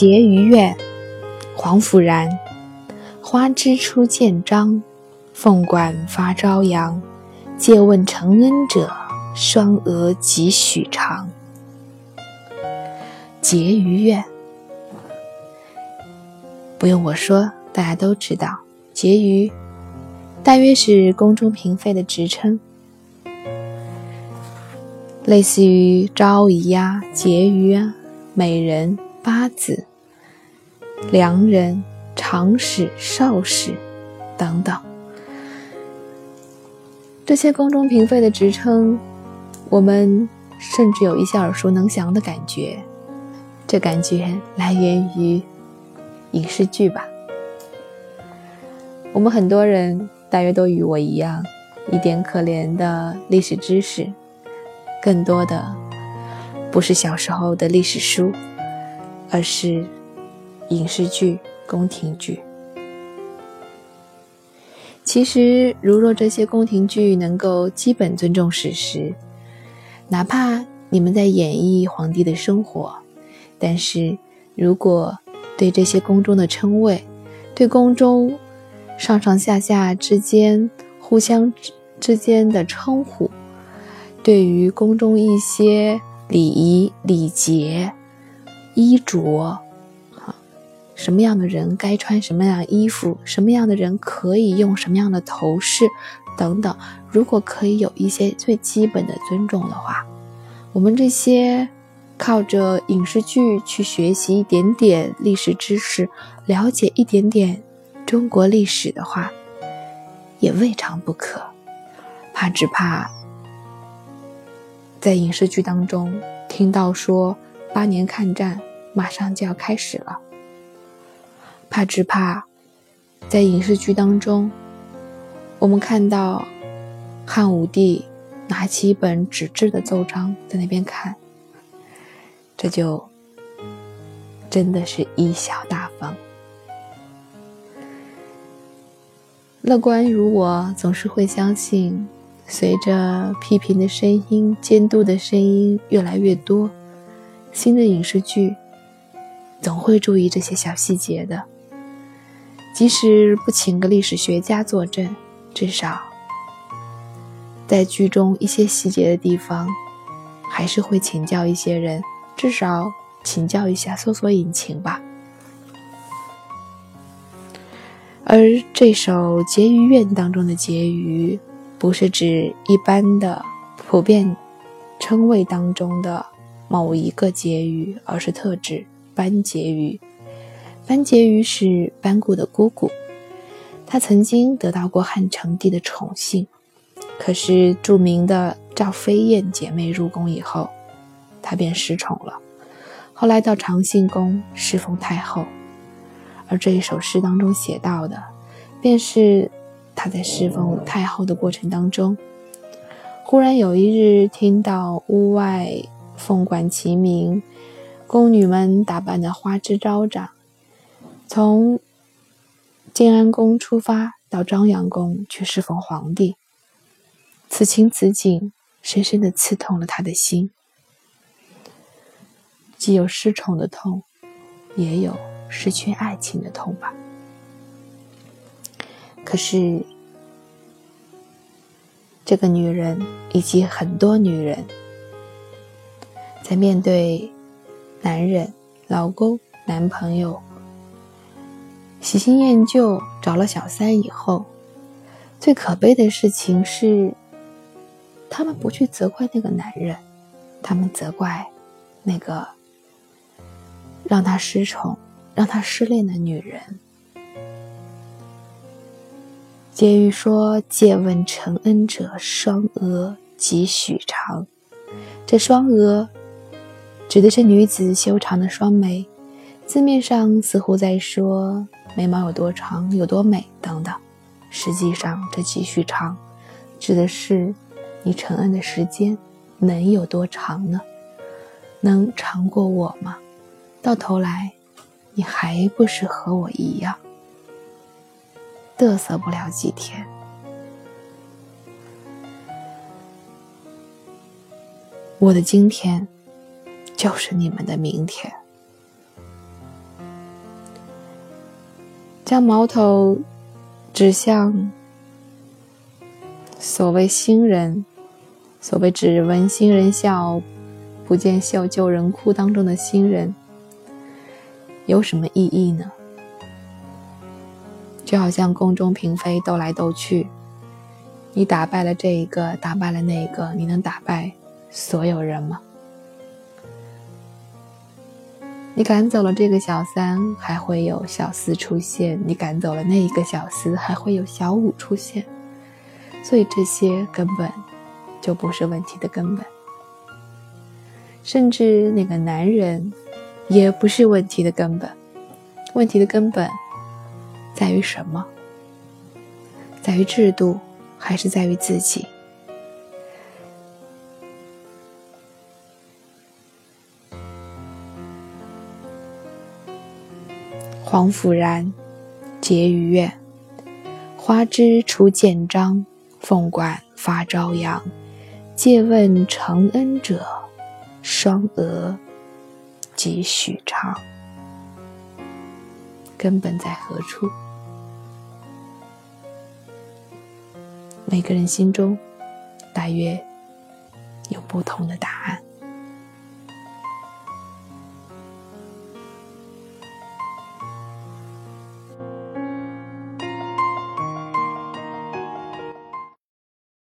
婕妤院，皇甫然。花枝初见张，凤冠发朝阳。借问承恩者，双额几许长？婕妤院，不用我说，大家都知道，婕妤大约是宫中嫔妃的职称，类似于昭仪啊、婕妤啊、美人、八子、良人、长史、少史等等。这些宫中嫔妃的职称，我们甚至有一些耳熟能详的感觉。这感觉来源于影视剧吧。我们很多人大约都与我一样，一点可怜的历史知识，更多的不是小时候的历史书，而是影视剧、宫廷剧。其实，如若这些宫廷剧能够基本尊重史实，哪怕你们在演绎皇帝的生活。但是，如果对这些宫中的称谓，对宫中上上下下之间互相之间的称呼，对于宫中一些礼仪礼节、衣着，什么样的人该穿什么样的衣服，什么样的人可以用什么样的头饰等等，如果可以有一些最基本的尊重的话，我们这些。靠着影视剧去学习一点点历史知识，了解一点点中国历史的话，也未尝不可。怕只怕在影视剧当中听到说八年抗战马上就要开始了，怕只怕在影视剧当中我们看到汉武帝拿起一本纸质的奏章在那边看。这就真的是贻笑大方。乐观如我，总是会相信，随着批评的声音、监督的声音越来越多，新的影视剧总会注意这些小细节的。即使不请个历史学家坐镇，至少在剧中一些细节的地方，还是会请教一些人。至少请教一下搜索引擎吧。而这首《婕妤怨》当中的“婕妤”，不是指一般的普遍称谓当中的某一个婕妤，而是特指班婕妤。班婕妤是班固的姑姑，她曾经得到过汉成帝的宠幸。可是著名的赵飞燕姐妹入宫以后。她便失宠了，后来到长信宫侍奉太后，而这一首诗当中写到的，便是他在侍奉太后的过程当中，忽然有一日听到屋外凤管齐鸣，宫女们打扮的花枝招展，从建安宫出发到张阳宫去侍奉皇帝，此情此景深深的刺痛了他的心。既有失宠的痛，也有失去爱情的痛吧。可是，这个女人以及很多女人，在面对男人、老公、男朋友喜新厌旧、找了小三以后，最可悲的事情是，他们不去责怪那个男人，他们责怪那个。让他失宠、让他失恋的女人，婕妤说：“借问承恩者，双额几许长？”这双额指的是女子修长的双眉，字面上似乎在说眉毛有多长、有多美等等。实际上，这几许长指的是你承恩的时间能有多长呢？能长过我吗？到头来，你还不是和我一样，嘚瑟不了几天。我的今天，就是你们的明天。将矛头指向所谓新人，所谓“只闻新人笑，不见笑旧人哭”当中的新人，有什么意义呢？就好像宫中嫔妃斗来斗去，你打败了这一个，打败了那一个，你能打败所有人吗？你赶走了这个小三，还会有小四出现；你赶走了那一个小四，还会有小五出现。所以这些根本就不是问题的根本，甚至那个男人也不是问题的根本。问题的根本在于什么？在于制度，还是在于自己？黄甫然，结于苑。花枝出见章，凤冠发朝阳。借问承恩者，双娥几许长。根本在何处？每个人心中，大约有不同的答案。